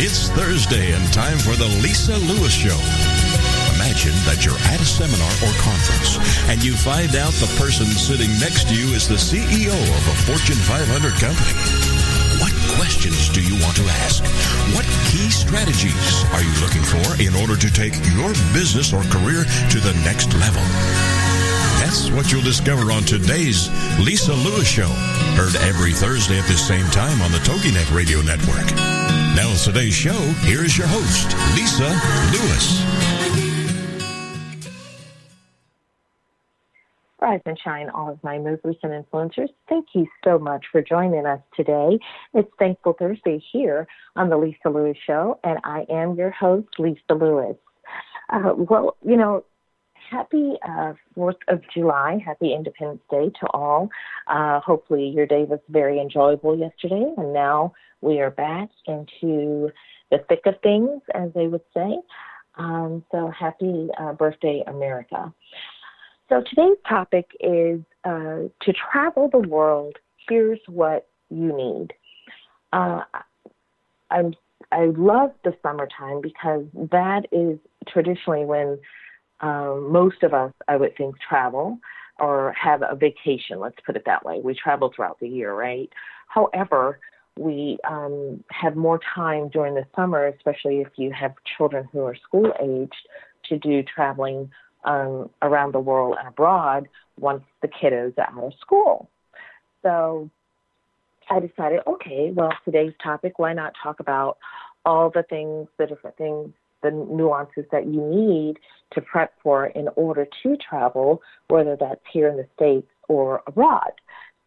It's Thursday and time for the Lisa Lewis Show. Imagine that you're at a seminar or conference and you find out the person sitting next to you is the CEO of a Fortune 500 company. What questions do you want to ask? What key strategies are you looking for in order to take your business or career to the next level? That's what you'll discover on today's Lisa Lewis Show. Heard every Thursday at the same time on the TogiNet Radio Network. Now, with today's show, here is your host, Lisa Lewis. Rise and shine, all of my movers and influencers. Thank you so much for joining us today. It's Thankful Thursday here on the Lisa Lewis Show, and I am your host, Lisa Lewis. Uh, well, you know, happy uh, 4th of July. Happy Independence Day to all. Uh, hopefully, your day was very enjoyable yesterday, and now we are back into the thick of things, as they would say. Um, so, happy uh, birthday, America. So, today's topic is uh, to travel the world. Here's what you need. Uh, I'm I love the summertime because that is traditionally when um, most of us, I would think, travel or have a vacation. Let's put it that way. We travel throughout the year, right? However, we um, have more time during the summer, especially if you have children who are school aged, to do traveling um, around the world and abroad once the kiddos are out of school. So I decided, okay, well, today's topic, why not talk about all the things, the different things the nuances that you need to prep for in order to travel, whether that's here in the States or abroad.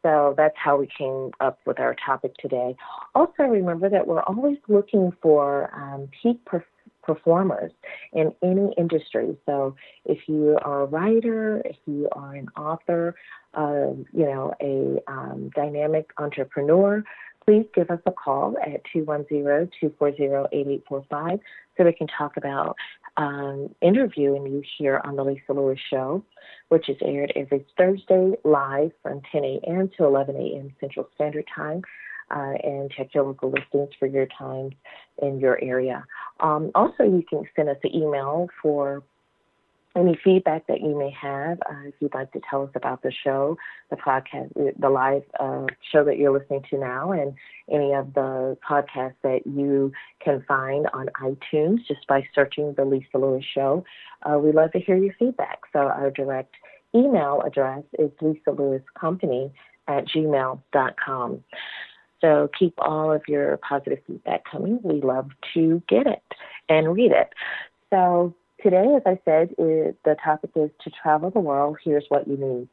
So that's how we came up with our topic today. Also, remember that we're always looking for um, peak performers in any industry. So if you are a writer, if you are an author, uh, you know, a um, dynamic entrepreneur, please give us a call at 210-240-8845 so we can talk about um, interviewing you here on the Lisa Lewis Show, which is aired every Thursday live from 10 a.m. to 11 a.m. Central Standard Time. Uh, and check your local listings for your times in your area. Um, also, you can send us an email for any feedback that you may have, uh, if you'd like to tell us about the show, the podcast, the live uh, show that you're listening to now, and any of the podcasts that you can find on iTunes just by searching the Lisa Lewis Show, uh, we love to hear your feedback. So our direct email address is Lisa Lewis Company at gmail.com. So keep all of your positive feedback coming. We love to get it and read it. So today, as I said, is, the topic is to travel the world. Here's what you need.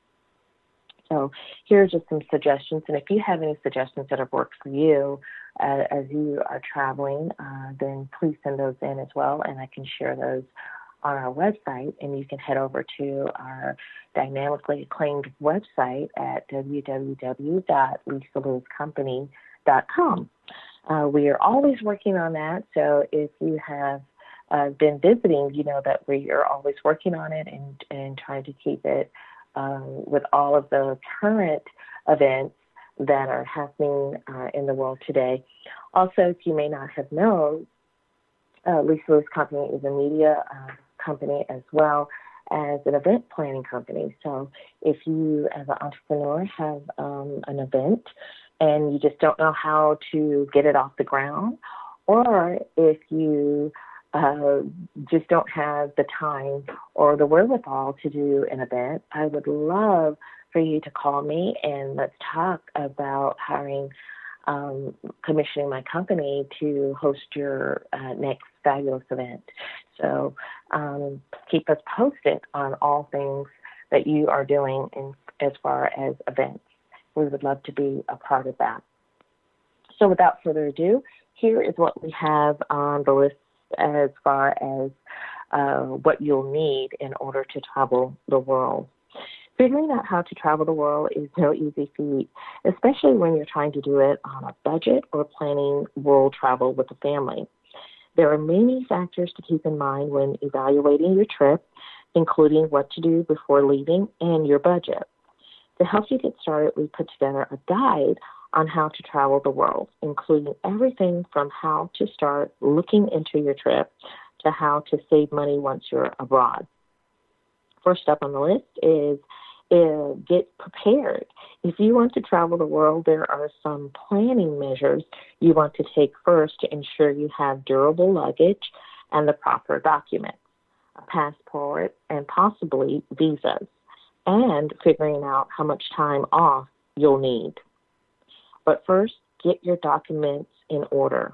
So here are just some suggestions, and if you have any suggestions that have worked for you uh, as you are traveling, uh, then please send those in as well, and I can share those on our website. And you can head over to our dynamically acclaimed website at www.lisalewiscompany.com. Uh, we are always working on that, so if you have uh, been visiting, you know that we are always working on it and, and trying to keep it um, with all of the current events that are happening uh, in the world today. Also, if you may not have known, uh, Lisa Lewis Company is a media uh, company as well as an event planning company. So if you, as an entrepreneur, have um, an event and you just don't know how to get it off the ground, or if you uh, just don't have the time or the wherewithal to do an event, I would love for you to call me and let's talk about hiring, um, commissioning my company to host your uh, next fabulous event. So um, keep us posted on all things that you are doing in, as far as events. We would love to be a part of that. So without further ado, here is what we have on the list as far as uh, what you'll need in order to travel the world. Figuring out how to travel the world is no easy feat, especially when you're trying to do it on a budget or planning world travel with a family. There are many factors to keep in mind when evaluating your trip, including what to do before leaving and your budget. To help you get started, we put together a guide on how to travel the world, including everything from how to start looking into your trip to how to save money once you're abroad. First up on the list is uh, get prepared. If you want to travel the world, there are some planning measures you want to take first to ensure you have durable luggage and the proper documents, a passport, and possibly visas, and figuring out how much time off you'll need. But first, get your documents in order.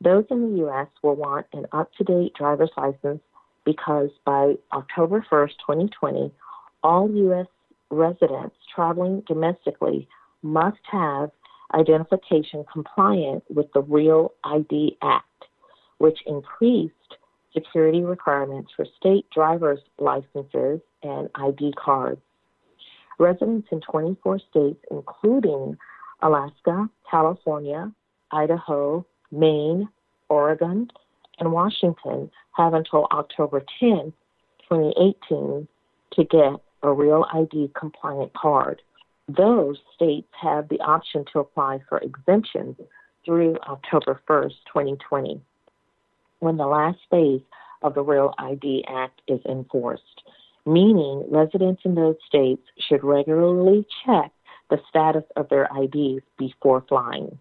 Those in the U.S. will want an up to date driver's license because by October 1st, 2020, all U.S. residents traveling domestically must have identification compliant with the Real ID Act, which increased security requirements for state driver's licenses and ID cards. Residents in 24 states, including Alaska, California, Idaho, Maine, Oregon, and Washington, have until October 10, 2018 to get a Real ID compliant card. Those states have the option to apply for exemptions through October 1st, 2020, when the last phase of the Real ID Act is enforced, meaning residents in those states should regularly check the status of their IDs before flying.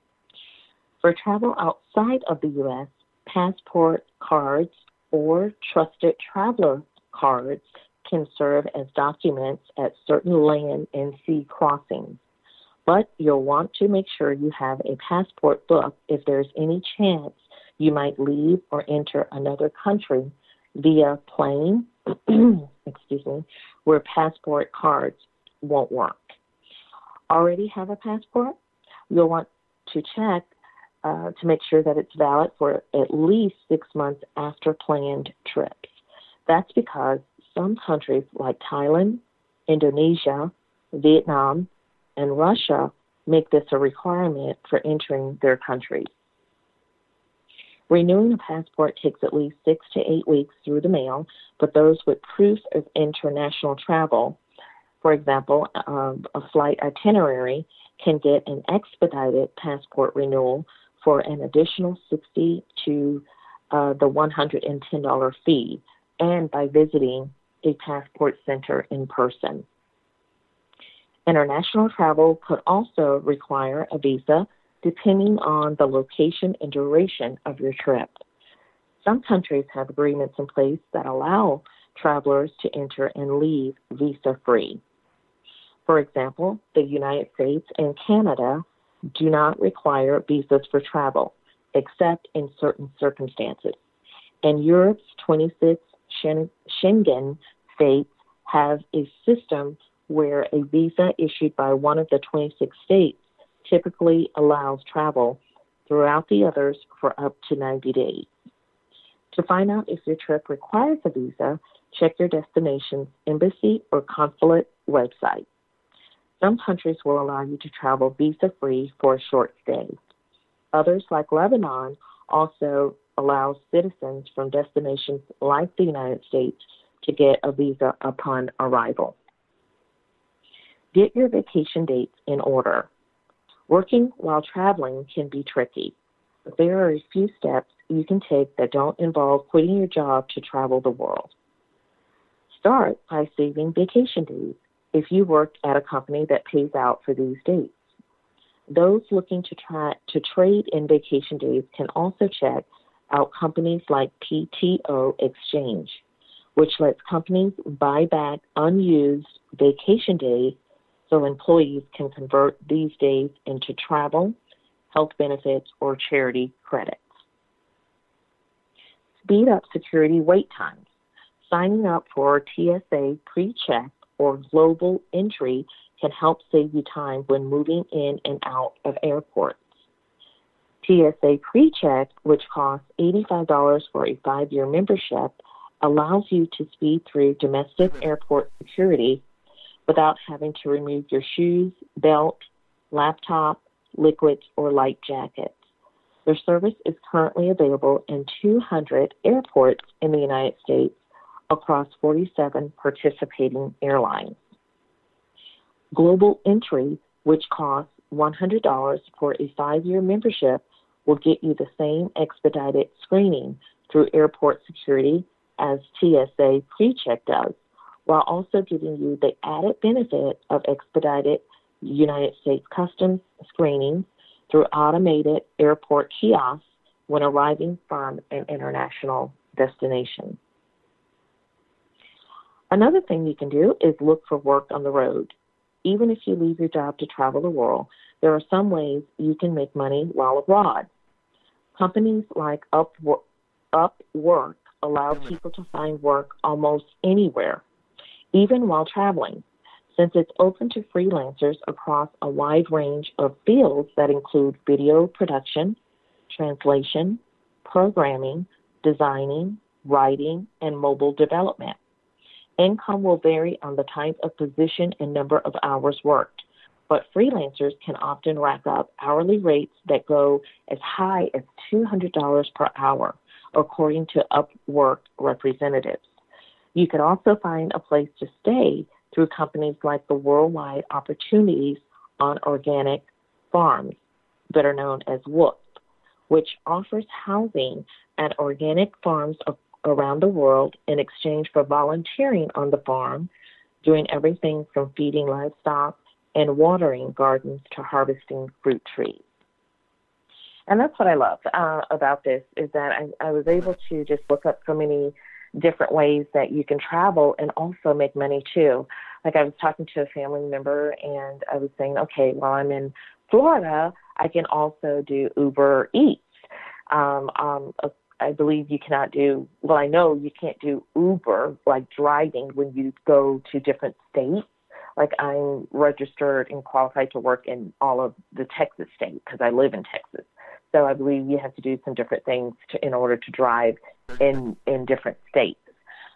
For travel outside of the U.S., passport cards or trusted traveler cards can serve as documents at certain land and sea crossings. But you'll want to make sure you have a passport book if there's any chance you might leave or enter another country via plane, excuse me, where passport cards won't work. Already have a passport? You'll want to check uh, to make sure that it's valid for at least six months after planned trips. That's because some countries like Thailand, Indonesia, Vietnam, and Russia make this a requirement for entering their countries. Renewing a passport takes at least six to eight weeks through the mail, but those with proof of international travel, for example, um, a flight itinerary, can get an expedited passport renewal for an additional 60 to uh, the $110 fee, and by visiting a passport center in person. International travel could also require a visa depending on the location and duration of your trip. Some countries have agreements in place that allow travelers to enter and leave visa free. For example, the United States and Canada do not require visas for travel, except in certain circumstances. And Europe's 26 Schengen states have a system where a visa issued by one of the 26 states typically allows travel throughout the others for up to 90 days. To find out if your trip requires a visa, check your destination's embassy or consulate website. Some countries will allow you to travel visa free for a short stay. Others, like Lebanon, also allow citizens from destinations like the United States to get a visa upon arrival. Get your vacation dates in order. Working while traveling can be tricky, but there are a few steps you can take that don't involve quitting your job to travel the world. Start by saving vacation days if you work at a company that pays out for these dates. Those looking to try to trade in vacation days can also check out companies like PTO Exchange, which lets companies buy back unused vacation days so employees can convert these days into travel, health benefits, or charity credits. Speed up security wait times. Signing up for TSA pre check or global entry can help save you time when moving in and out of airports. TSA PreCheck, which costs $85 for a five year membership, allows you to speed through domestic mm-hmm. airport security without having to remove your shoes, belt, laptop, liquids, or light jackets. Their service is currently available in 200 airports in the United States across 47 participating airlines. Global entry, which costs $100 for a five year membership will get you the same expedited screening through airport security as TSA PreCheck does, while also giving you the added benefit of expedited United States Customs screenings through automated airport kiosks when arriving from an international destination. Another thing you can do is look for work on the road. Even if you leave your job to travel the world, there are some ways you can make money while abroad. Companies like Upwork, Upwork allow people to find work almost anywhere, even while traveling, since it's open to freelancers across a wide range of fields that include video production, translation, programming, designing, writing, and mobile development. Income will vary on the type of position and number of hours worked, but freelancers can often rack up hourly rates that go as high as $200 per hour, according to Upwork representatives. You can also find a place to stay through companies like the Worldwide Opportunities on Organic Farms, better known as WWOOF, which offers housing at organic farms around the world in exchange for volunteering on the farm, doing everything from feeding livestock and watering gardens to harvesting fruit trees. And that's what I love uh, about this is that I, I was able to just look up so many different ways that you can travel and also make money too. Like I was talking to a family member and I was saying, okay, while I'm in Florida, I can also do Uber Eats. Um, um, I believe you cannot do, well, I know you can't do Uber, like driving when you go to different states. Like I'm registered and qualified to work in all of the Texas states because I live in Texas. So I believe you have to do some different things to, in order to drive in, in different states.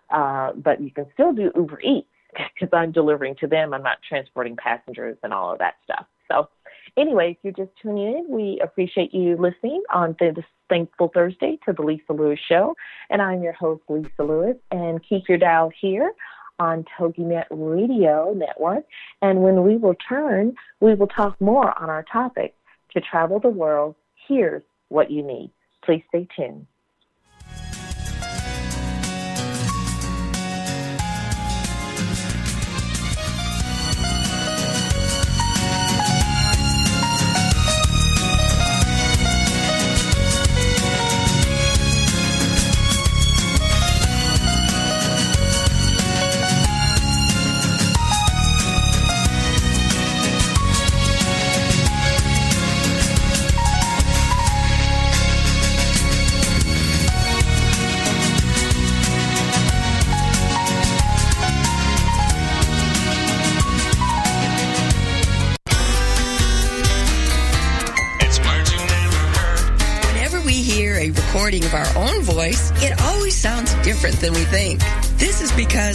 Uh, but you can still do Uber Eats because I'm delivering to them. I'm not transporting passengers and all of that stuff. So Anyway, if you're just tuning in, we appreciate you listening on this Thankful Thursday to the Lisa Lewis Show. And I'm your host, Lisa Lewis. And keep your dial here on TogiNet Radio Network. And when we return, we will talk more on our topic to travel the world. Here's what you need. Please stay tuned.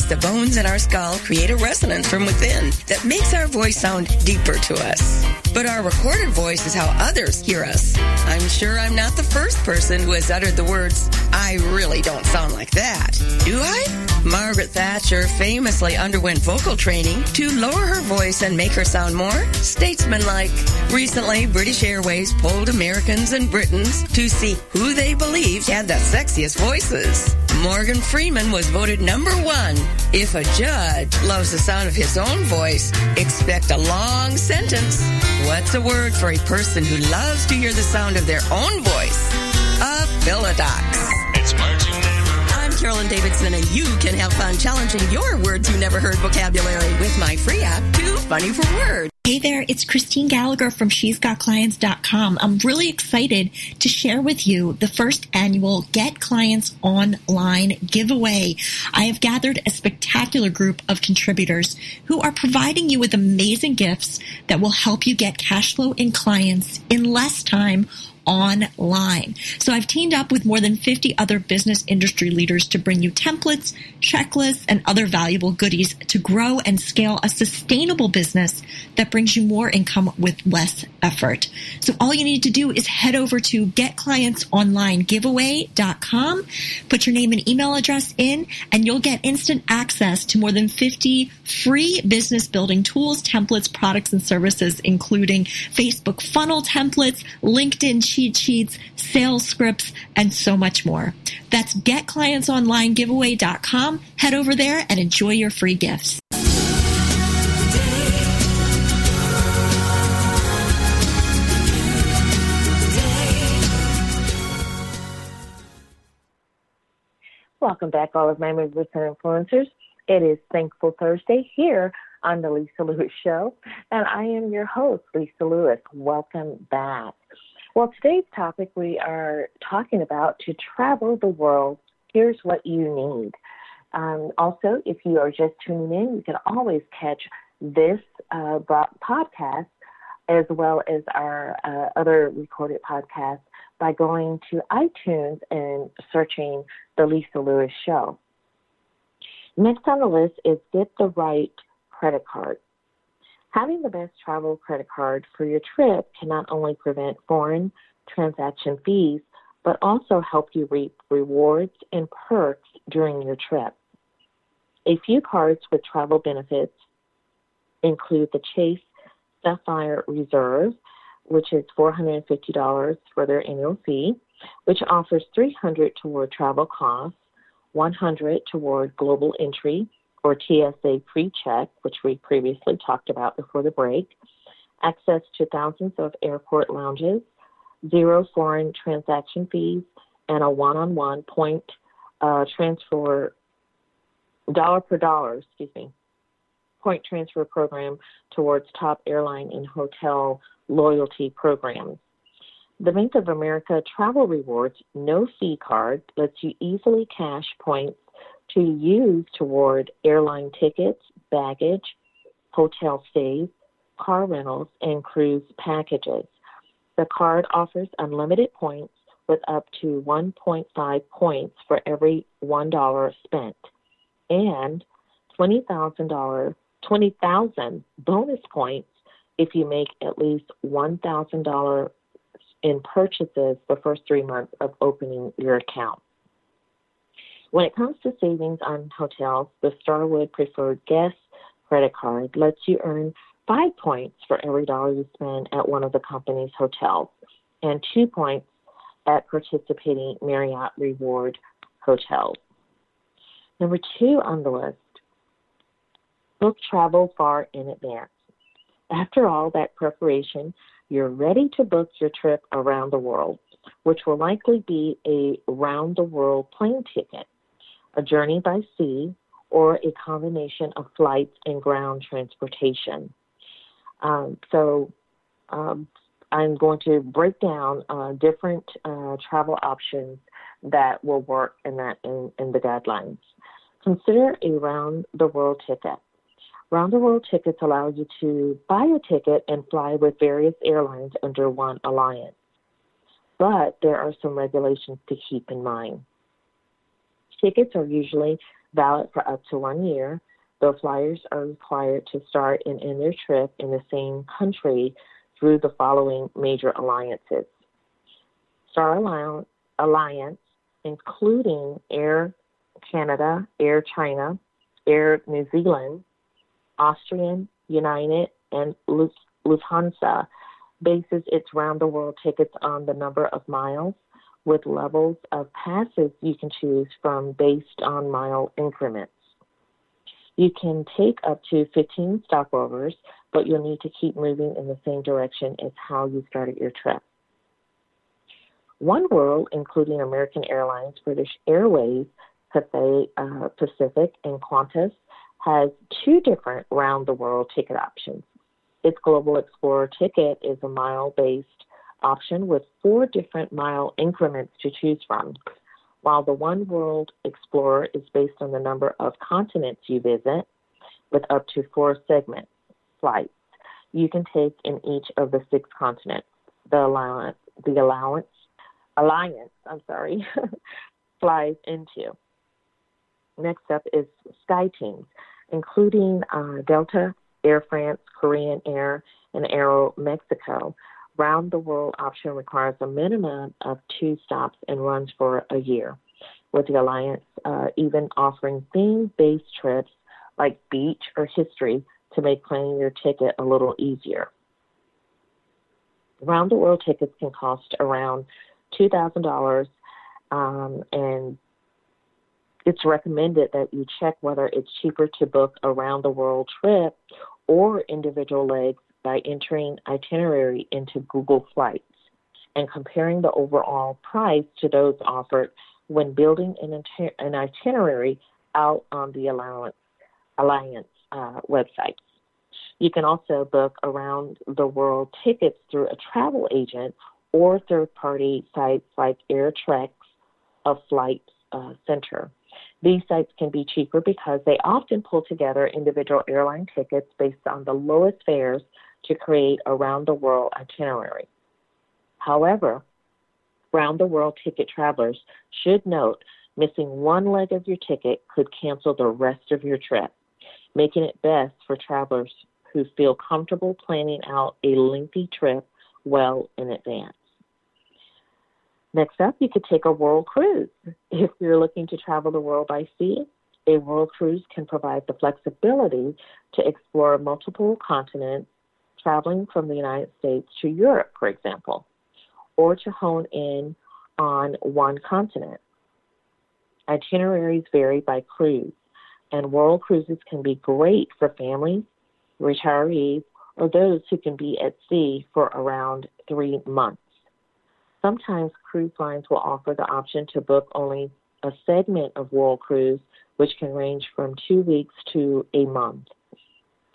The bones in our skull create a resonance from within that makes our voice sound deeper to us. But our recorded voice is how others hear us. I'm sure I'm not the first person who has uttered the words, I really don't sound like that. Do I? Margaret Thatcher famously underwent vocal training to lower her voice and make her sound more statesmanlike. Recently, British Airways polled Americans and Britons to see who they believed had the sexiest voices. Morgan Freeman was voted number one. If a judge loves the sound of his own voice, expect a long sentence. What's a word for a person who loves to hear the sound of their own voice? A philodox. It's Carolyn Davidson, and you can have fun challenging your words you never heard vocabulary with my free app, Too Funny for Words. Hey there, it's Christine Gallagher from She's Got Clients.com. I'm really excited to share with you the first annual Get Clients Online giveaway. I have gathered a spectacular group of contributors who are providing you with amazing gifts that will help you get cash flow in clients in less time online. So I've teamed up with more than 50 other business industry leaders to bring you templates, checklists, and other valuable goodies to grow and scale a sustainable business that brings you more income with less effort. So all you need to do is head over to getclientsonlinegiveaway.com, put your name and email address in, and you'll get instant access to more than 50 free business building tools, templates, products, and services, including Facebook funnel templates, LinkedIn cheat sheets, sales scripts, and so much more. That's getclientsonlinegiveaway.com. Head over there and enjoy your free gifts. Welcome back, all of my movers and influencers. It is Thankful Thursday here on the Lisa Lewis Show, and I am your host, Lisa Lewis. Welcome back. Well, today's topic we are talking about to travel the world. Here's what you need. Um, also, if you are just tuning in, you can always catch this uh, podcast as well as our uh, other recorded podcasts by going to iTunes and searching The Lisa Lewis Show. Next on the list is Get the Right Credit Card. Having the best travel credit card for your trip can not only prevent foreign transaction fees, but also help you reap rewards and perks during your trip. A few cards with travel benefits include the Chase Sapphire Reserve, which is $450 for their annual fee, which offers 300 toward travel costs, 100 toward global entry or TSA PreCheck, which we previously talked about before the break, access to thousands of airport lounges, zero foreign transaction fees, and a one-on-one point uh, transfer dollar per dollar, excuse me, point transfer program towards top airline and hotel loyalty programs. The Bank of America Travel Rewards no fee card lets you easily cash points to use toward airline tickets, baggage, hotel stays, car rentals, and cruise packages. The card offers unlimited points with up to 1.5 points for every $1 spent and $20,000 20,000 bonus points if you make at least $1,000 in purchases the first three months of opening your account. When it comes to savings on hotels, the Starwood Preferred Guest credit card lets you earn five points for every dollar you spend at one of the company's hotels and two points at participating Marriott Reward hotels. Number two on the list book travel far in advance. After all that preparation, you're ready to book your trip around the world, which will likely be a round the world plane ticket, a journey by sea, or a combination of flights and ground transportation. Um, so, um, I'm going to break down uh, different uh, travel options that will work in that in, in the guidelines. Consider a round the world ticket. Round the world tickets allow you to buy a ticket and fly with various airlines under one alliance. But there are some regulations to keep in mind. Tickets are usually valid for up to one year, though flyers are required to start and end their trip in the same country through the following major alliances. Star Alliance, including Air Canada, Air China, Air New Zealand, Austrian, United, and Lufthansa bases its round the world tickets on the number of miles with levels of passes you can choose from based on mile increments. You can take up to 15 stopovers, but you'll need to keep moving in the same direction as how you started your trip. One World, including American Airlines, British Airways, Cathay uh, Pacific, and Qantas, has two different round the world ticket options. Its Global Explorer ticket is a mile based option with four different mile increments to choose from, while the One World Explorer is based on the number of continents you visit with up to four segment flights you can take in each of the six continents. The allowance, the allowance alliance. I'm sorry, flies into. Next up is SkyTeam's, including uh, Delta, Air France, Korean Air, and Aeromexico. Round the world option requires a minimum of two stops and runs for a year, with the Alliance uh, even offering theme based trips like beach or history to make planning your ticket a little easier. Round the world tickets can cost around $2,000, um, and it's recommended that you check whether it's cheaper to book a round the world trip or individual legs by entering itinerary into Google Flights and comparing the overall price to those offered when building an, itinerary out on the Allowance, Alliance uh, website. You can also book around the world tickets through a travel agent or third party sites like AirTreks, a flight uh, center. These sites can be cheaper because they often pull together individual airline tickets based on the lowest fares to create a round the world itinerary. However, round the world ticket travelers should note missing one leg of your ticket could cancel the rest of your trip, making it best for travelers who feel comfortable planning out a lengthy trip well in advance. Next up, you could take a world cruise. If you're looking to travel the world by sea, a world cruise can provide the flexibility to explore multiple continents, traveling from the United States to Europe, for example, or to hone in on one continent. Itineraries vary by cruise, and world cruises can be great for families, retirees, or those who can be at sea for around three months. Sometimes cruise lines will offer the option to book only a segment of World Cruise, which can range from two weeks to a month.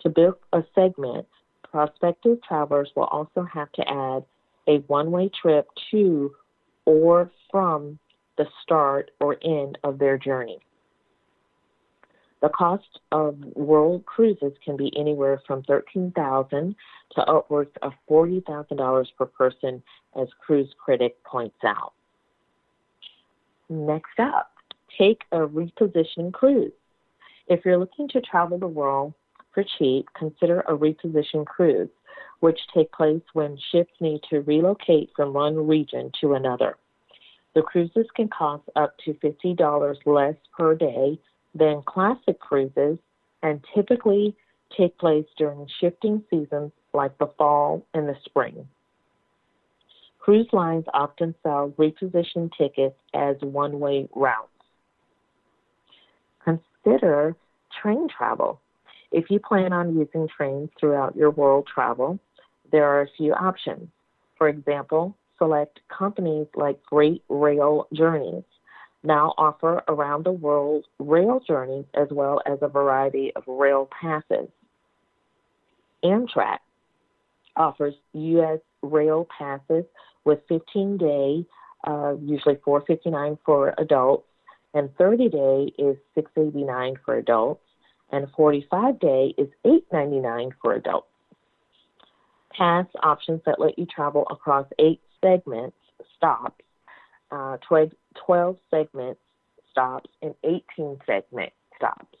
To book a segment, prospective travelers will also have to add a one way trip to or from the start or end of their journey. The cost of world cruises can be anywhere from 13,000 to upwards of $40,000 per person, as Cruise Critic points out. Next up, take a repositioning cruise. If you're looking to travel the world for cheap, consider a reposition cruise, which take place when ships need to relocate from one region to another. The cruises can cost up to $50 less per day than classic cruises and typically take place during shifting seasons like the fall and the spring. Cruise lines often sell repositioned tickets as one way routes. Consider train travel. If you plan on using trains throughout your world travel, there are a few options. For example, select companies like Great Rail Journeys now offer around the world rail journeys as well as a variety of rail passes. Amtrak offers U.S. rail passes with 15 day, uh, usually 459 for adults, and 30 day is 689 for adults, and 45 day is 899 for adults. Pass options that let you travel across eight segments stops uh, 12 segments, stops and 18 segment stops.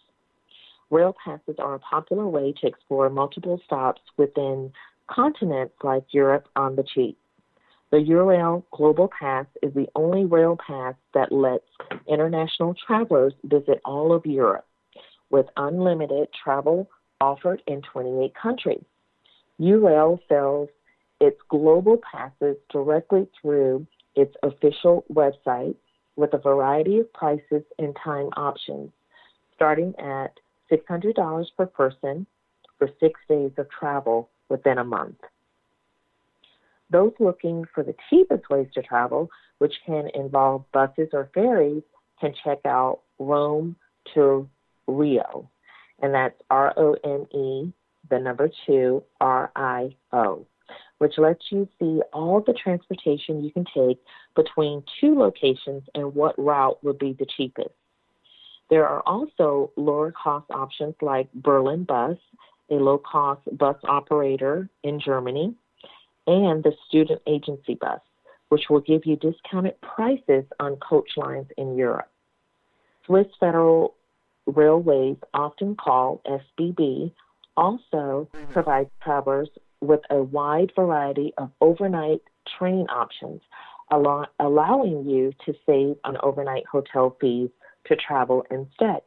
Rail passes are a popular way to explore multiple stops within continents like Europe on the cheap. The Eurail Global Pass is the only rail pass that lets international travelers visit all of Europe with unlimited travel offered in 28 countries. Eurail sells its global passes directly through its official website with a variety of prices and time options, starting at $600 per person for six days of travel within a month. Those looking for the cheapest ways to travel, which can involve buses or ferries, can check out Rome to Rio, and that's R O N E, the number two, R I O which lets you see all the transportation you can take between two locations and what route would be the cheapest. There are also lower cost options like Berlin Bus, a low cost bus operator in Germany, and the Student Agency Bus, which will give you discounted prices on coach lines in Europe. Swiss Federal Railways, often called SBB, also provides travelers with a wide variety of overnight train options, allow- allowing you to save on overnight hotel fees to travel instead.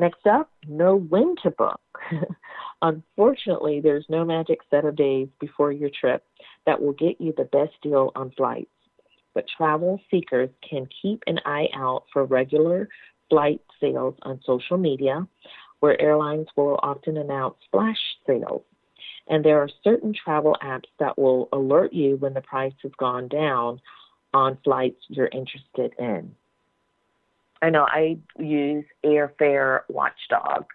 Next up, know when to book. Unfortunately, there's no magic set of days before your trip that will get you the best deal on flights. But travel seekers can keep an eye out for regular flight sales on social media, where airlines will often announce flash sales. And there are certain travel apps that will alert you when the price has gone down on flights you're interested in. I know I use Airfare Watchdog,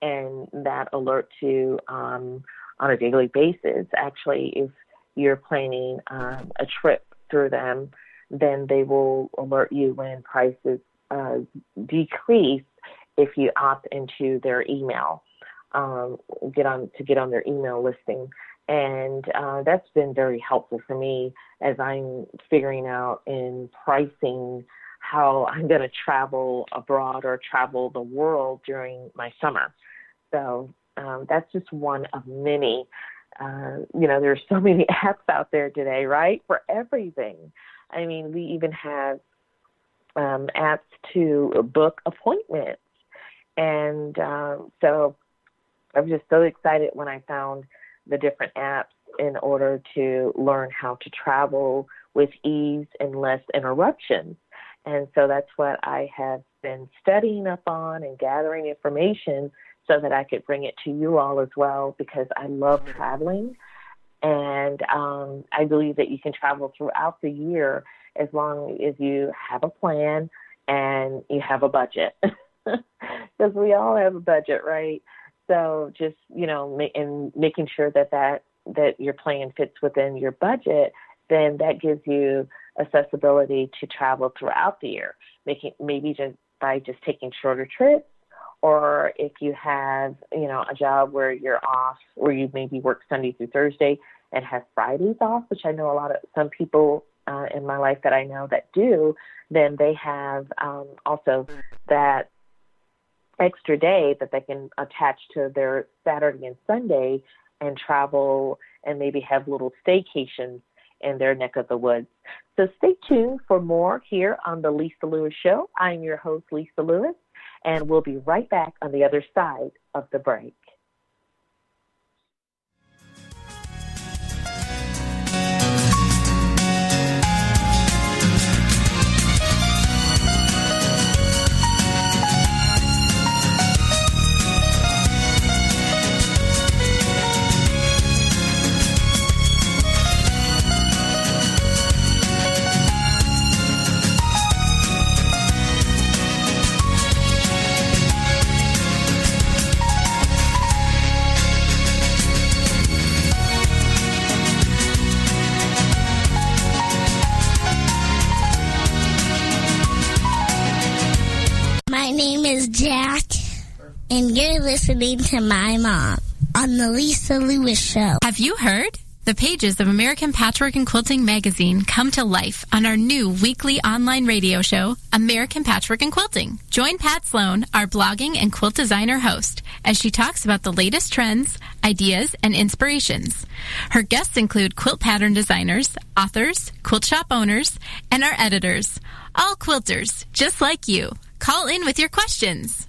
and that alert you um, on a daily basis. Actually, if you're planning um, a trip through them, then they will alert you when prices uh, decrease if you opt into their email. Um, get on to get on their email listing, and uh, that's been very helpful for me as I'm figuring out in pricing how I'm going to travel abroad or travel the world during my summer. So um, that's just one of many. Uh, you know, there's so many apps out there today, right? For everything. I mean, we even have um, apps to book appointments. And uh, so I was just so excited when I found the different apps in order to learn how to travel with ease and less interruptions. And so that's what I have been studying up on and gathering information so that I could bring it to you all as well because I love traveling. And um, I believe that you can travel throughout the year as long as you have a plan and you have a budget. Because we all have a budget, right? So just, you know, and making sure that, that that your plan fits within your budget, then that gives you accessibility to travel throughout the year, making maybe just by just taking shorter trips or if you have, you know, a job where you're off, where you maybe work Sunday through Thursday and have Fridays off, which I know a lot of some people uh, in my life that I know that do, then they have um, also that extra day that they can attach to their Saturday and Sunday and travel and maybe have little staycations in their neck of the woods. So stay tuned for more here on the Lisa Lewis Show. I'm your host, Lisa Lewis, and we'll be right back on the other side of the break. Listening to my mom on the Lisa Lewis Show. Have you heard? The pages of American Patchwork and Quilting magazine come to life on our new weekly online radio show, American Patchwork and Quilting. Join Pat Sloan, our blogging and quilt designer host, as she talks about the latest trends, ideas, and inspirations. Her guests include quilt pattern designers, authors, quilt shop owners, and our editors. All quilters, just like you. Call in with your questions.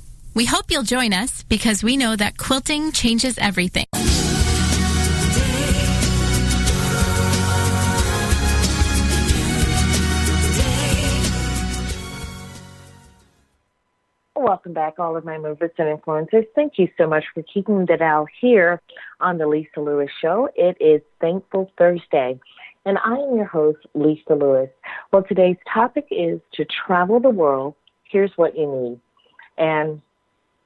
We hope you'll join us because we know that quilting changes everything. Welcome back, all of my movers and influencers. Thank you so much for keeping the dial here on the Lisa Lewis Show. It is Thankful Thursday, and I am your host, Lisa Lewis. Well, today's topic is to travel the world. Here's what you need. And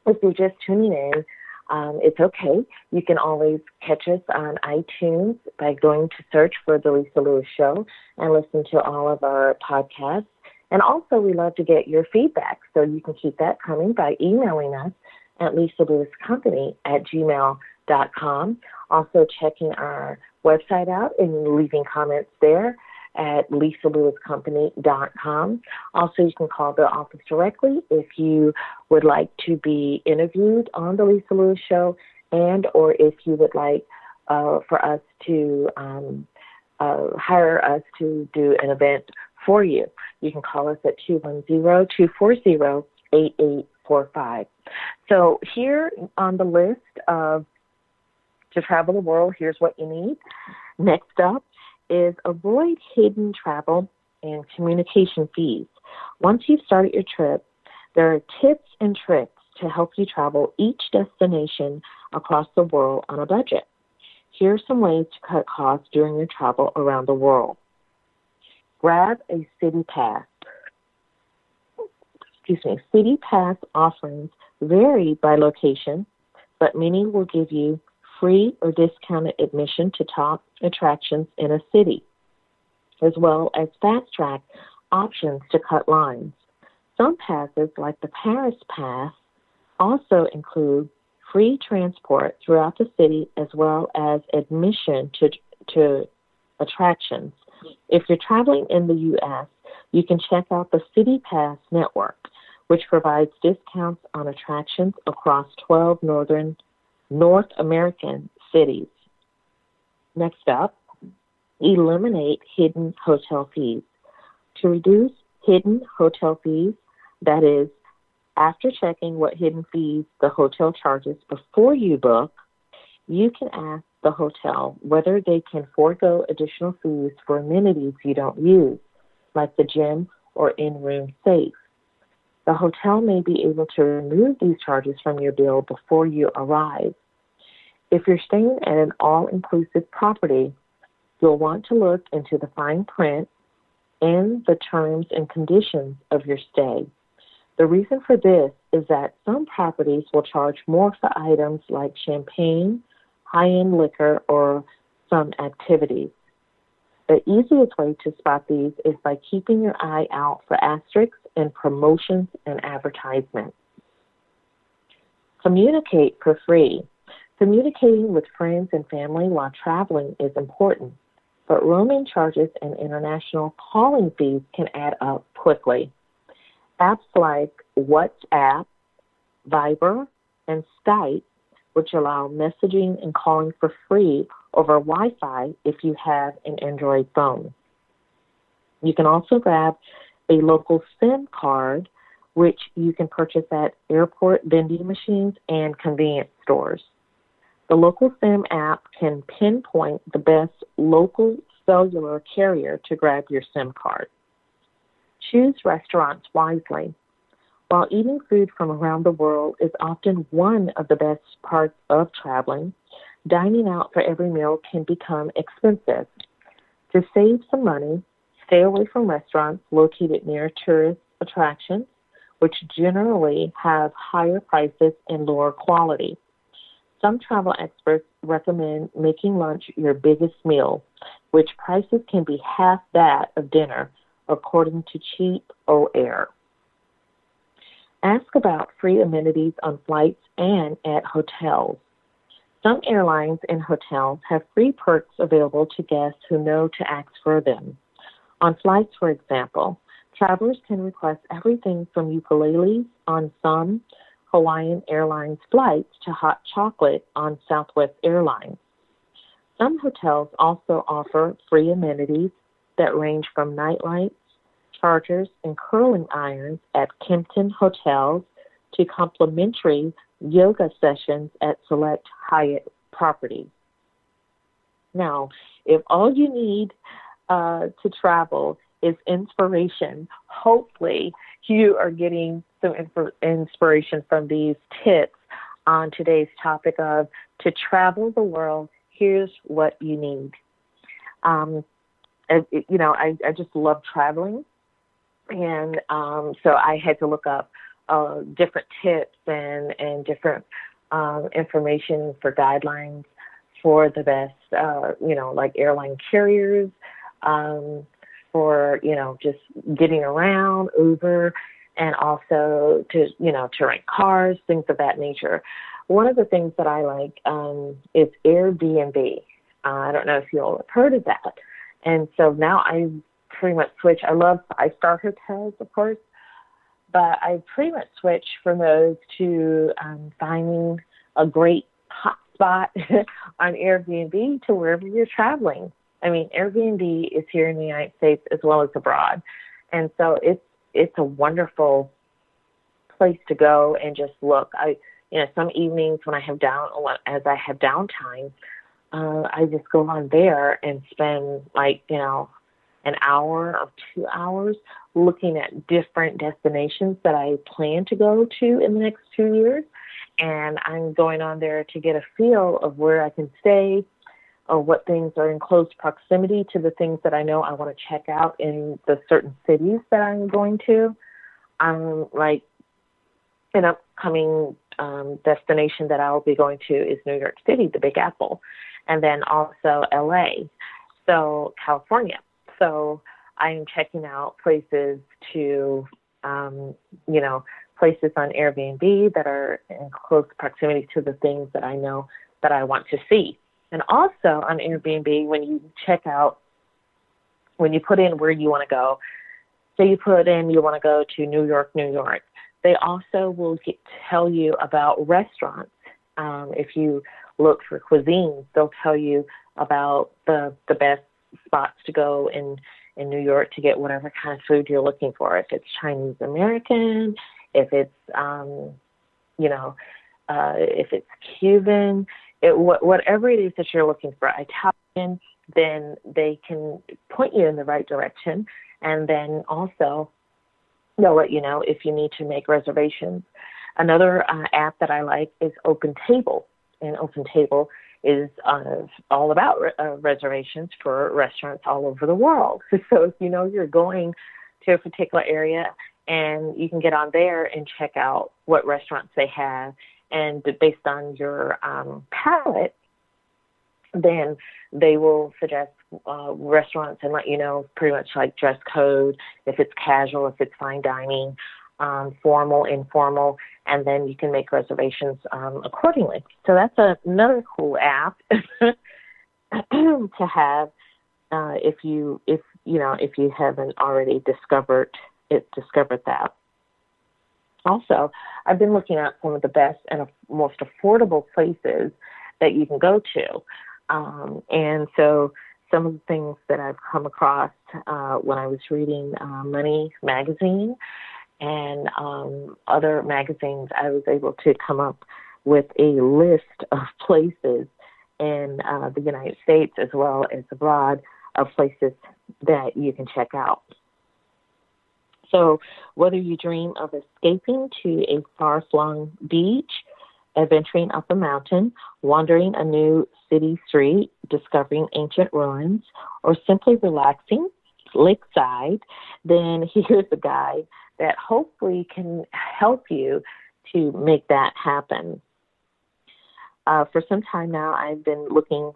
if you're just tuning in, um, it's okay. You can always catch us on iTunes by going to search for The Lisa Lewis Show and listen to all of our podcasts. And also, we love to get your feedback, so you can keep that coming by emailing us at Lisa Lewis Company at gmail.com. Also, checking our website out and leaving comments there at lisalewiscompany.com. Also, you can call the office directly if you would like to be interviewed on the Lisa Lewis Show, and or if you would like uh, for us to um, uh, hire us to do an event for you. You can call us at 210-240-8845. So here on the list of to travel the world, here's what you need. Next up is avoid hidden travel and communication fees. Once you've started your trip, there are tips and tricks to help you travel each destination across the world on a budget. Here are some ways to cut costs during your travel around the world. Grab a city pass. Excuse me, city pass offerings vary by location, but many will give you free or discounted admission to top attractions in a city, as well as fast track options to cut lines. Some passes, like the Paris Pass, also include free transport throughout the city as well as admission to, to attractions. If you're traveling in the U.S., you can check out the City Pass network, which provides discounts on attractions across 12 northern North American cities. Next up, eliminate hidden hotel fees. To reduce hidden hotel fees, that is, after checking what hidden fees the hotel charges before you book, you can ask the hotel whether they can forego additional fees for amenities you don't use, like the gym or in room safe. The hotel may be able to remove these charges from your bill before you arrive. If you're staying at an all inclusive property, you'll want to look into the fine print and the terms and conditions of your stay. The reason for this is that some properties will charge more for items like champagne, high end liquor, or some activities. The easiest way to spot these is by keeping your eye out for asterisks in promotions and advertisements. Communicate for free. Communicating with friends and family while traveling is important, but roaming charges and international calling fees can add up quickly. Apps like WhatsApp, Viber, and Skype, which allow messaging and calling for free over Wi Fi if you have an Android phone. You can also grab a local SIM card, which you can purchase at airport vending machines and convenience stores. The local SIM app can pinpoint the best local cellular carrier to grab your SIM card. Choose restaurants wisely. While eating food from around the world is often one of the best parts of traveling, dining out for every meal can become expensive. To save some money, stay away from restaurants located near tourist attractions, which generally have higher prices and lower quality. Some travel experts recommend making lunch your biggest meal, which prices can be half that of dinner, according to Cheap O. Ask about free amenities on flights and at hotels. Some airlines and hotels have free perks available to guests who know to ask for them. On flights, for example, travelers can request everything from ukuleles on some Hawaiian Airlines flights to hot chocolate on Southwest Airlines. Some hotels also offer free amenities that range from nightlights, chargers, and curling irons at Kimpton hotels to complimentary yoga sessions at select Hyatt properties. Now, if all you need uh, to travel is inspiration, hopefully you are getting some inspiration from these tips on today's topic of to travel the world, here's what you need. Um, you know, I, I just love traveling. And um, so I had to look up uh, different tips and, and different um, information for guidelines for the best, uh, you know, like airline carriers, um, for, you know, just getting around, Uber, and also to, you know, to rent cars, things of that nature. One of the things that I like um, is Airbnb. Uh, I don't know if you all have heard of that. And so now I pretty much switch. I love five star hotels, of course, but I pretty much switch from those to um, finding a great hot spot on Airbnb to wherever you're traveling. I mean, Airbnb is here in the United States as well as abroad, and so it's it's a wonderful place to go and just look. I you know some evenings when I have down as I have downtime, uh, I just go on there and spend like you know an hour or two hours looking at different destinations that I plan to go to in the next two years. And I'm going on there to get a feel of where I can stay or what things are in close proximity to the things that I know I want to check out in the certain cities that I'm going to. I'm like an upcoming um, destination that I'll be going to is New York City, the Big Apple, and then also LA, so California. So I'm checking out places to, um, you know, places on Airbnb that are in close proximity to the things that I know that I want to see. And also on Airbnb, when you check out, when you put in where you want to go, say you put in you want to go to New York, New York, they also will get, tell you about restaurants. Um, if you look for cuisines, they'll tell you about the the best spots to go in in New York to get whatever kind of food you're looking for. If it's Chinese American, if it's um, you know, uh, if it's Cuban, it, wh- whatever it is that you're looking for, Italian, then they can point you in the right direction, and then also they'll let you know if you need to make reservations. Another uh, app that I like is Open Table, and Open Table is uh, all about re- uh, reservations for restaurants all over the world. So if you know you're going to a particular area and you can get on there and check out what restaurants they have, and based on your um, palate, then they will suggest uh, restaurants and let you know pretty much like dress code, if it's casual, if it's fine dining, um, formal, informal, and then you can make reservations um, accordingly. So that's another cool app to have uh, if you if you know if you haven't already discovered it discovered that. Also, I've been looking at some of the best and most affordable places that you can go to, um, and so some of the things that I've come across uh, when I was reading uh, Money magazine and um, other magazines, I was able to come up with a list of places in uh, the United States as well as abroad of places that you can check out. So, whether you dream of escaping to a far flung beach, adventuring up a mountain, wandering a new city street, discovering ancient ruins, or simply relaxing lakeside, then here's a guide that hopefully can help you to make that happen. Uh, for some time now, I've been looking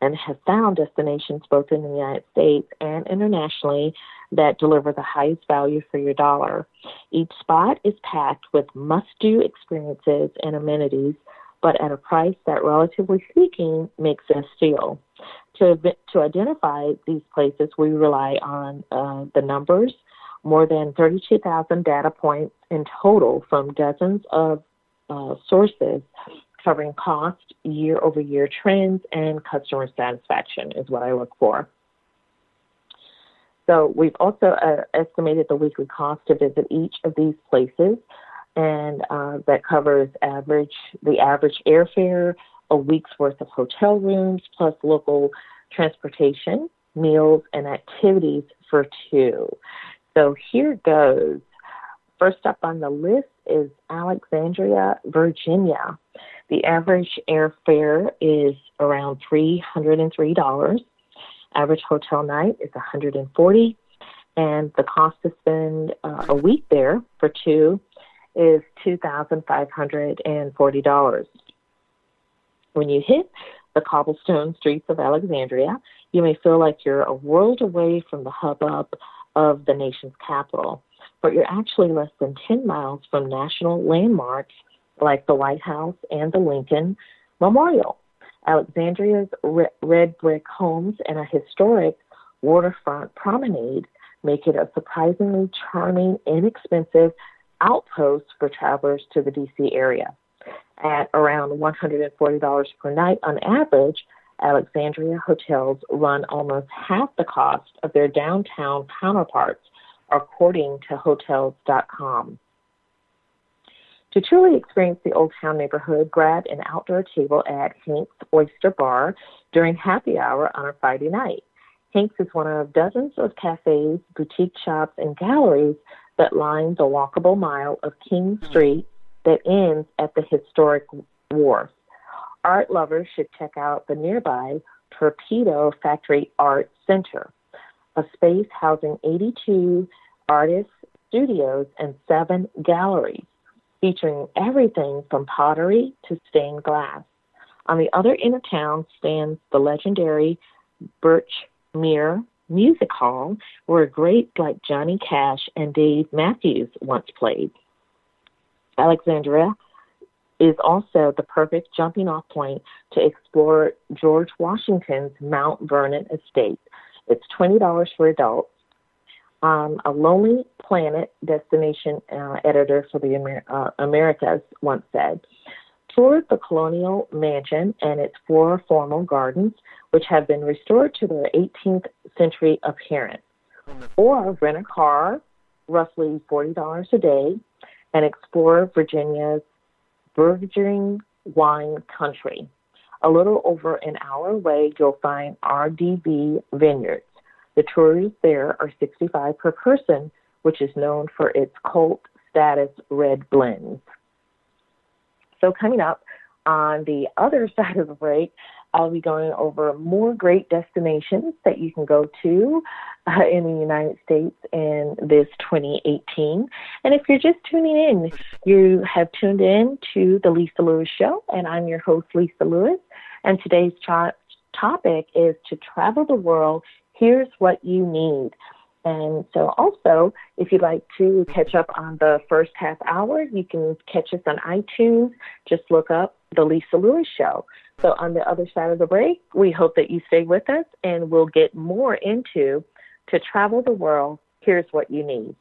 and have found destinations both in the United States and internationally that deliver the highest value for your dollar. Each spot is packed with must do experiences and amenities, but at a price that, relatively speaking, makes us feel. To, to identify these places, we rely on uh, the numbers more than 32,000 data points in total from dozens of uh, sources covering cost, year over year trends, and customer satisfaction is what I look for. So we've also uh, estimated the weekly cost to visit each of these places, and uh, that covers average the average airfare, a week's worth of hotel rooms, plus local transportation, meals, and activities for two. So here goes. First up on the list is Alexandria, Virginia. The average airfare is around $303. Average hotel night is 140 and the cost to spend uh, a week there for two is $2,540. When you hit the cobblestone streets of Alexandria, you may feel like you're a world away from the hubbub of the nation's capital, but you're actually less than 10 miles from national landmarks like the White House and the Lincoln Memorial. Alexandria's red brick homes and a historic waterfront promenade make it a surprisingly charming, inexpensive outpost for travelers to the DC area. At around $140 per night on average, Alexandria hotels run almost half the cost of their downtown counterparts, according to Hotels.com. To truly experience the Old Town neighborhood, grab an outdoor table at Hank's Oyster Bar during happy hour on a Friday night. Hank's is one of dozens of cafes, boutique shops, and galleries that line the walkable mile of King Street that ends at the historic wharf. Art lovers should check out the nearby Torpedo Factory Art Center, a space housing 82 artists, studios, and seven galleries featuring everything from pottery to stained glass. On the other end of town stands the legendary Birch Mere Music Hall, where greats like Johnny Cash and Dave Matthews once played. Alexandria is also the perfect jumping off point to explore George Washington's Mount Vernon estate. It's $20 for adults um, a Lonely Planet destination uh, editor for the Amer- uh, Americas once said, tour the colonial mansion and its four formal gardens, which have been restored to their 18th century appearance. Or rent a car, roughly $40 a day, and explore Virginia's burgeoning wine country. A little over an hour away, you'll find RdV Vineyards the tours there are 65 per person, which is known for its cult status red blends. So coming up on the other side of the break, I'll be going over more great destinations that you can go to uh, in the United States in this 2018. And if you're just tuning in, you have tuned in to the Lisa Lewis Show, and I'm your host, Lisa Lewis. And today's topic is to travel the world here's what you need. And so, also, if you'd like to catch up on the first half hour, you can catch us on iTunes. Just look up The Lisa Lewis Show. So, on the other side of the break, we hope that you stay with us and we'll get more into To Travel the World, Here's What You Need.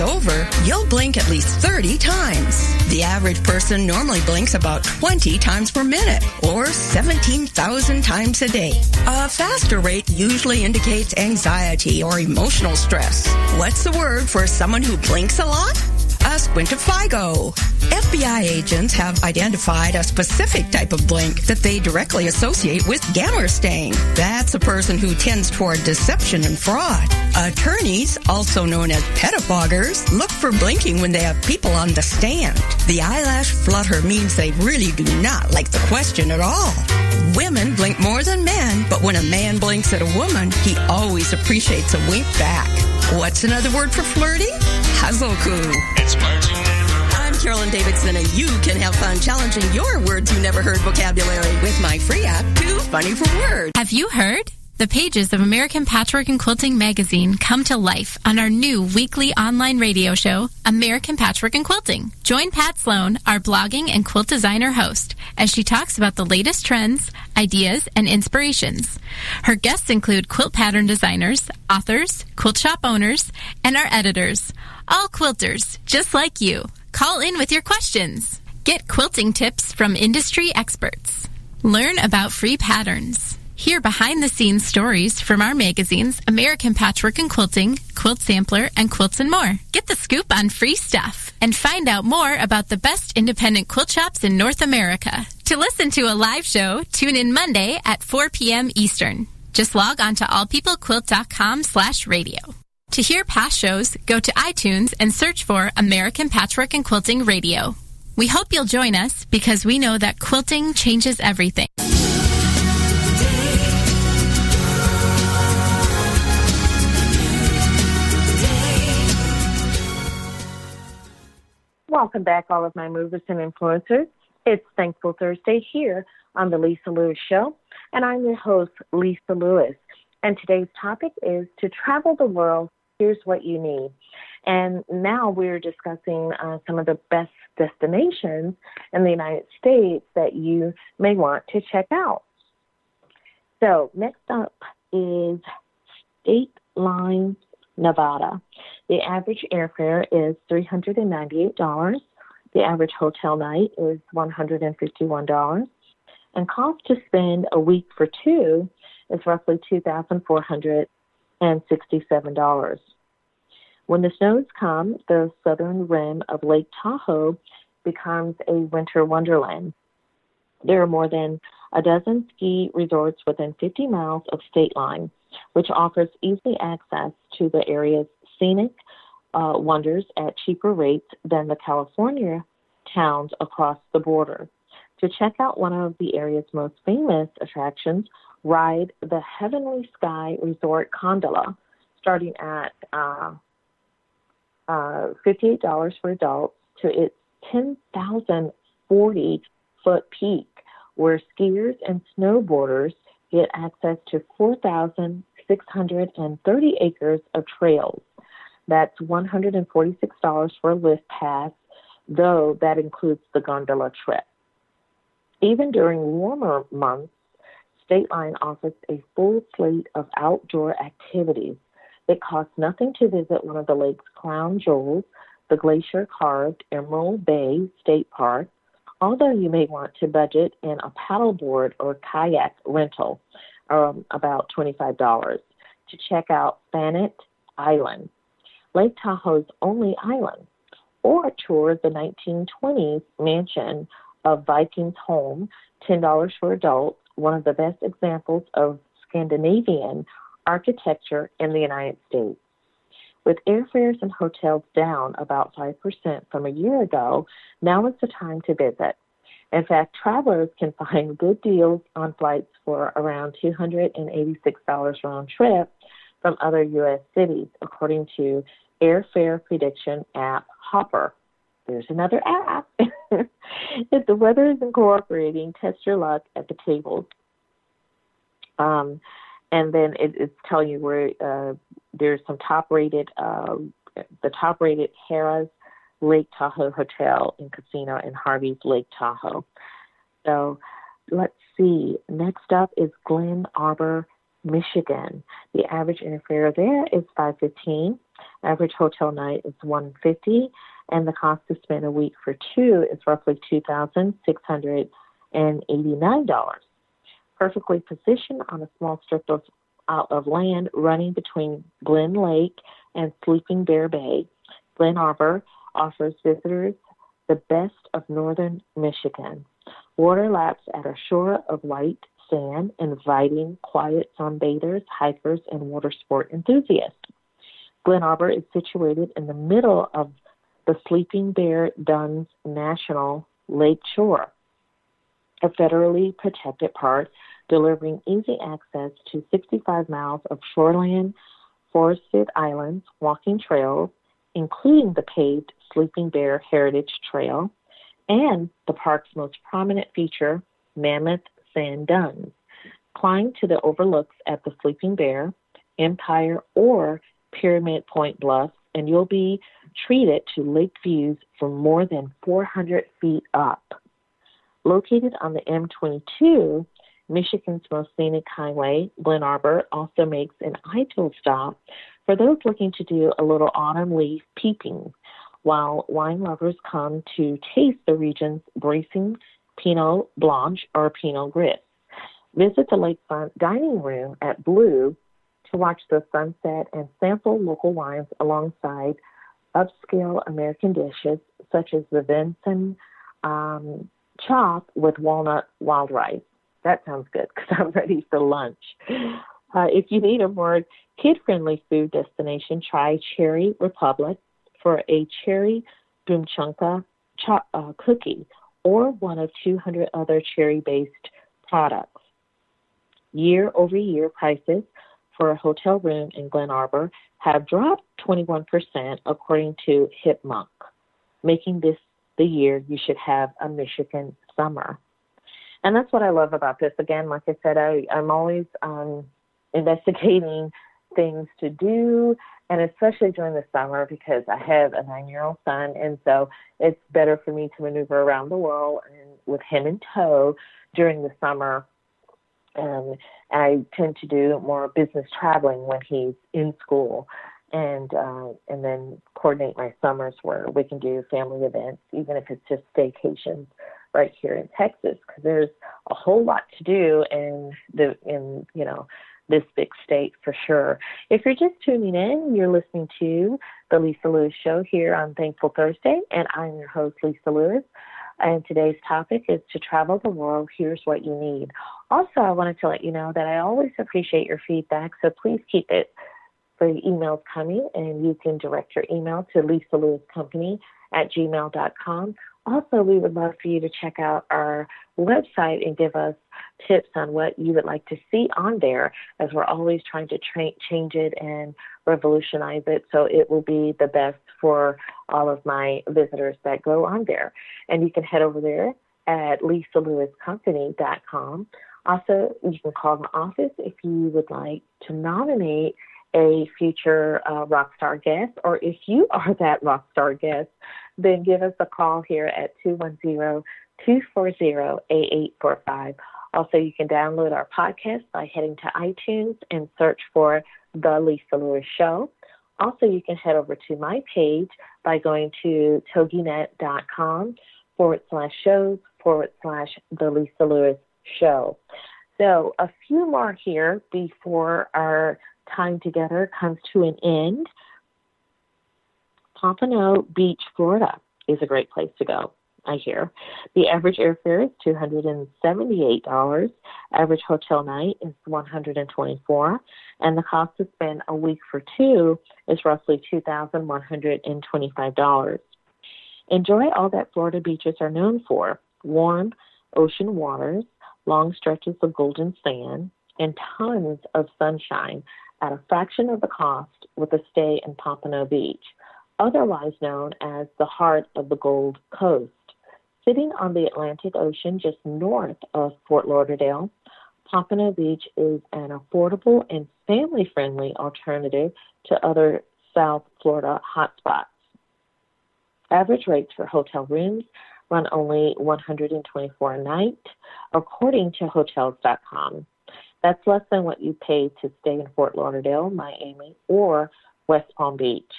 Over, you'll blink at least 30 times. The average person normally blinks about 20 times per minute, or 17,000 times a day. A faster rate usually indicates anxiety or emotional stress. What's the word for someone who blinks a lot? A squintifigo. FBI agents have identified a specific type of blink that they directly associate with Gammerstang. That's a person who tends toward deception and fraud. Attorneys, also known as pettifoggers, look for blinking when they have people on the stand. The eyelash flutter means they really do not like the question at all. Women blink more than men, but when a man blinks at a woman, he always appreciates a wink back. What's another word for flirting? Hazoku. It's flirty. I'm Carolyn Davidson, and you can have fun challenging your words you never heard vocabulary with my free app, Too Funny for Words. Have you heard? The pages of American Patchwork and Quilting magazine come to life on our new weekly online radio show, American Patchwork and Quilting. Join Pat Sloan, our blogging and quilt designer host, as she talks about the latest trends, ideas, and inspirations. Her guests include quilt pattern designers, authors, quilt shop owners, and our editors. All quilters, just like you. Call in with your questions. Get quilting tips from industry experts. Learn about free patterns. Hear behind the scenes stories from our magazines, American Patchwork and Quilting, Quilt Sampler, and Quilts and More. Get the scoop on free stuff and find out more about the best independent quilt shops in North America. To listen to a live show, tune in Monday at 4 p.m. Eastern. Just log on to allpeoplequilt.com slash radio. To hear past shows, go to iTunes and search for American Patchwork and Quilting Radio. We hope you'll join us because we know that quilting changes everything. Welcome back, all of my movers and influencers. It's Thankful Thursday here on the Lisa Lewis Show, and I'm your host, Lisa Lewis. And today's topic is to travel the world here's what you need. And now we're discussing uh, some of the best destinations in the United States that you may want to check out. So, next up is State Line, Nevada. The average airfare is $398. The average hotel night is $151. And cost to spend a week for two is roughly 2400 and $67. When the snows come, the southern rim of Lake Tahoe becomes a winter wonderland. There are more than a dozen ski resorts within 50 miles of state line, which offers easy access to the area's scenic uh, wonders at cheaper rates than the California towns across the border. To check out one of the area's most famous attractions, ride the Heavenly Ski Resort Gondola, starting at uh, uh, $58 for adults to its 10,040 foot peak, where skiers and snowboarders get access to 4,630 acres of trails. That's $146 for a lift pass, though that includes the gondola trip. Even during warmer months, State Line offers a full slate of outdoor activities. It costs nothing to visit one of the lake's crown jewels, the glacier carved Emerald Bay State Park, although you may want to budget in a paddleboard or kayak rental, um, about $25, to check out Fannette Island, Lake Tahoe's only island, or tour the 1920s mansion of Viking's home, $10 for adults, one of the best examples of Scandinavian architecture in the United States. With airfares and hotels down about 5% from a year ago, now is the time to visit. In fact, travelers can find good deals on flights for around $286 round trip from other U.S. cities, according to airfare prediction app Hopper. There's another app. if the weather isn't cooperating, test your luck at the tables. Um, and then it, it's telling you where uh, there's some top rated, uh, the top rated Harrah's Lake Tahoe Hotel and Casino in Harvey's Lake Tahoe. So let's see. Next up is Glen Arbor, Michigan. The average airfare there is 515. Average hotel night is 150 and the cost to spend a week for two is roughly $2,689 perfectly positioned on a small strip of, uh, of land running between Glen Lake and Sleeping Bear Bay. Glen Arbor offers visitors the best of northern Michigan. Water laps at a shore of white inviting quiet sunbathers, hikers, and water sport enthusiasts. Glen Arbor is situated in the middle of the Sleeping Bear Dunes National Lake Shore, a federally protected park delivering easy access to 65 miles of shoreland, forested islands, walking trails, including the paved Sleeping Bear Heritage Trail, and the park's most prominent feature, Mammoth Sand Dunes. Climb to the overlooks at the Sleeping Bear, Empire, or Pyramid Point Bluffs, and you'll be treated to lake views from more than 400 feet up. Located on the M22, Michigan's most scenic highway, Glen Arbor, also makes an ideal stop for those looking to do a little autumn leaf peeping, while wine lovers come to taste the region's bracing Pinot Blanc or Pinot Gris. Visit the lakefront dining room at Blu to watch the sunset and sample local wines alongside upscale American dishes such as the venison um, chop with walnut wild rice. That sounds good because I'm ready for lunch. Uh, if you need a more kid friendly food destination, try Cherry Republic for a cherry boomchunka cho- uh, cookie or one of 200 other cherry based products. Year over year prices for a hotel room in Glen Arbor have dropped 21% according to Hipmunk, making this the year you should have a Michigan summer. And that's what I love about this. Again, like I said, I, I'm always um, investigating things to do, and especially during the summer because I have a nine year old son, and so it's better for me to maneuver around the world and with him in tow during the summer. Um, I tend to do more business traveling when he's in school, and uh, and then coordinate my summers where we can do family events, even if it's just staycations right here in Texas, because there's a whole lot to do in the in you know this big state for sure. If you're just tuning in, you're listening to the Lisa Lewis Show here on Thankful Thursday, and I'm your host, Lisa Lewis. And today's topic is to travel the world. Here's what you need. Also, I wanted to let you know that I always appreciate your feedback, so please keep it for the emails coming, and you can direct your email to Lisa Lewis Company at gmail.com also, we would love for you to check out our website and give us tips on what you would like to see on there, as we're always trying to tra- change it and revolutionize it so it will be the best for all of my visitors that go on there. And you can head over there at lisalewiscompany.com. Also, you can call the office if you would like to nominate a future uh, rock star guest, or if you are that rock star guest, then give us a call here at 210 240 8845. Also, you can download our podcast by heading to iTunes and search for The Lisa Lewis Show. Also, you can head over to my page by going to toginet.com forward slash shows forward slash The Lisa Lewis Show. So, a few more here before our time together comes to an end. Pompano Beach, Florida is a great place to go. I hear. The average airfare is $278. Average hotel night is 124 and the cost to spend a week for two is roughly $2,125. Enjoy all that Florida beaches are known for. Warm ocean waters, long stretches of golden sand, and tons of sunshine at a fraction of the cost with a stay in Pompano Beach, otherwise known as the heart of the Gold Coast. Sitting on the Atlantic Ocean just north of Fort Lauderdale, Pompano Beach is an affordable and family friendly alternative to other South Florida hotspots. Average rates for hotel rooms run only 124 a night, according to Hotels.com. That's less than what you pay to stay in Fort Lauderdale, Miami, or West Palm Beach.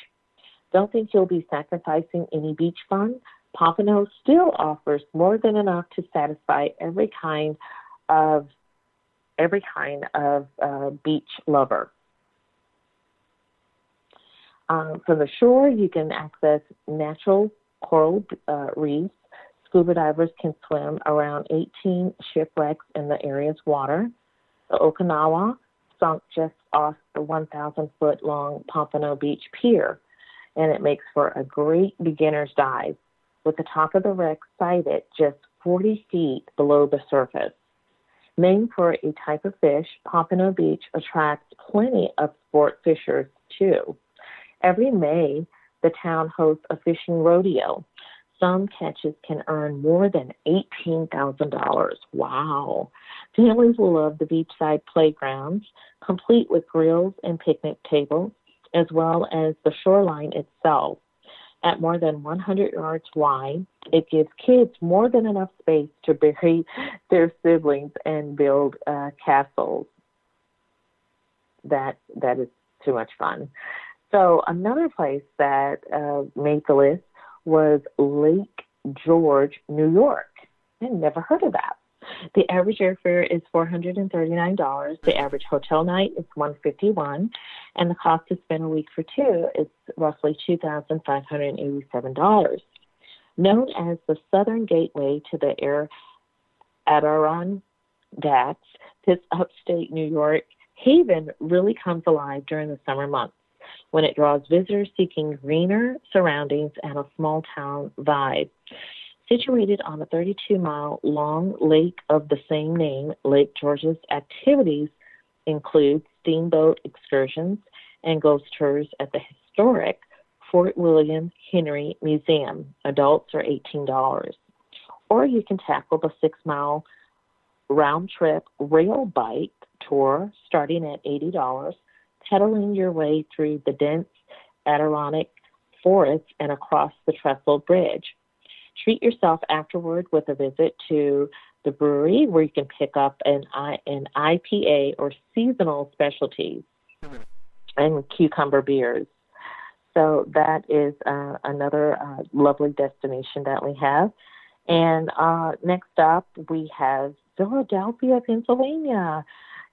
Don't think you'll be sacrificing any beach fun. Pompano still offers more than enough to satisfy every kind of every kind of uh, beach lover. Um, from the shore, you can access natural coral uh, reefs. Scuba divers can swim around 18 shipwrecks in the area's water. The Okinawa sunk just off the 1,000 foot long Pompano Beach Pier, and it makes for a great beginner's dive with the top of the wreck sighted just 40 feet below the surface. Named for a type of fish, Pompano Beach attracts plenty of sport fishers too. Every May, the town hosts a fishing rodeo some catches can earn more than $18,000. Wow. Families will love the beachside playgrounds, complete with grills and picnic tables, as well as the shoreline itself. At more than 100 yards wide, it gives kids more than enough space to bury their siblings and build uh, castles. That that is too much fun. So another place that uh, made the list was Lake George, New York. I never heard of that. The average airfare is $439. The average hotel night is 151 and the cost to spend a week for two is roughly $2,587. Known as the southern gateway to the air Adirondacks, this upstate New York haven really comes alive during the summer months when it draws visitors seeking greener surroundings and a small town vibe. Situated on a 32 mile long lake of the same name, Lake George's activities include steamboat excursions and ghost tours at the historic Fort William Henry Museum. Adults are $18. Or you can tackle the six mile round trip rail bike tour starting at $80, pedaling your way through the dense Adirondack forest and across the Trestle Bridge. Treat yourself afterward with a visit to the brewery where you can pick up an, an IPA or seasonal specialties and cucumber beers. So that is uh, another uh, lovely destination that we have. And uh, next up, we have Philadelphia, Pennsylvania.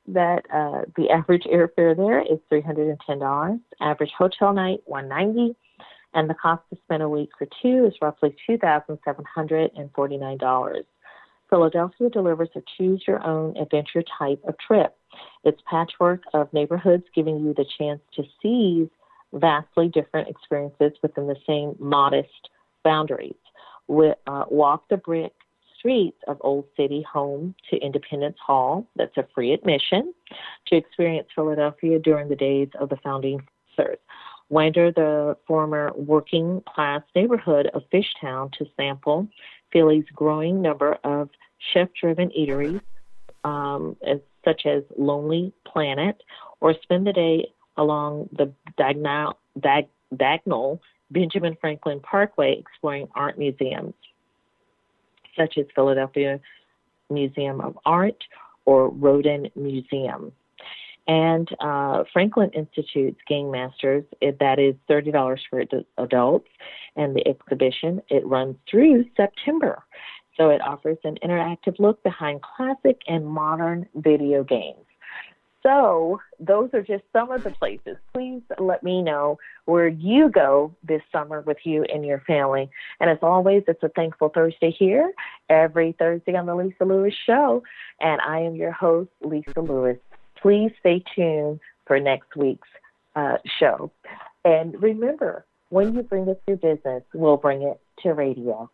That uh, the average airfare there is three hundred and ten dollars. Average hotel night one ninety and the cost to spend a week for two is roughly $2,749. Philadelphia delivers a choose your own adventure type of trip. It's patchwork of neighborhoods giving you the chance to seize vastly different experiences within the same modest boundaries. Uh, walk the brick streets of Old City home to Independence Hall, that's a free admission, to experience Philadelphia during the days of the founding fathers wander the former working class neighborhood of Fishtown to sample Philly's growing number of chef driven eateries, um, as, such as Lonely Planet, or spend the day along the Diagonal, Benjamin Franklin Parkway exploring art museums, such as Philadelphia Museum of Art or Rodin Museum and uh, Franklin Institute's Game Masters. It, that is thirty dollars for adults, and the exhibition it runs through September. So it offers an interactive look behind classic and modern video games. So those are just some of the places. Please let me know where you go this summer with you and your family. And as always, it's a Thankful Thursday here every Thursday on the Lisa Lewis Show. And I am your host, Lisa Lewis please stay tuned for next week's uh, show. And remember, when you bring us your business, we'll bring it to radio.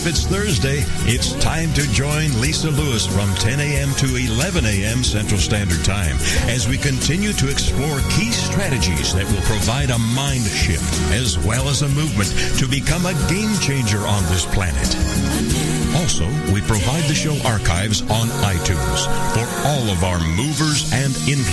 If it's Thursday, it's time to join Lisa Lewis from 10 a.m. to 11 a.m. Central Standard Time as we continue to explore key strategies that will provide a mind shift as well as a movement to become a game changer on this planet. Also, we provide the show archives on iTunes for all of our movers and influencers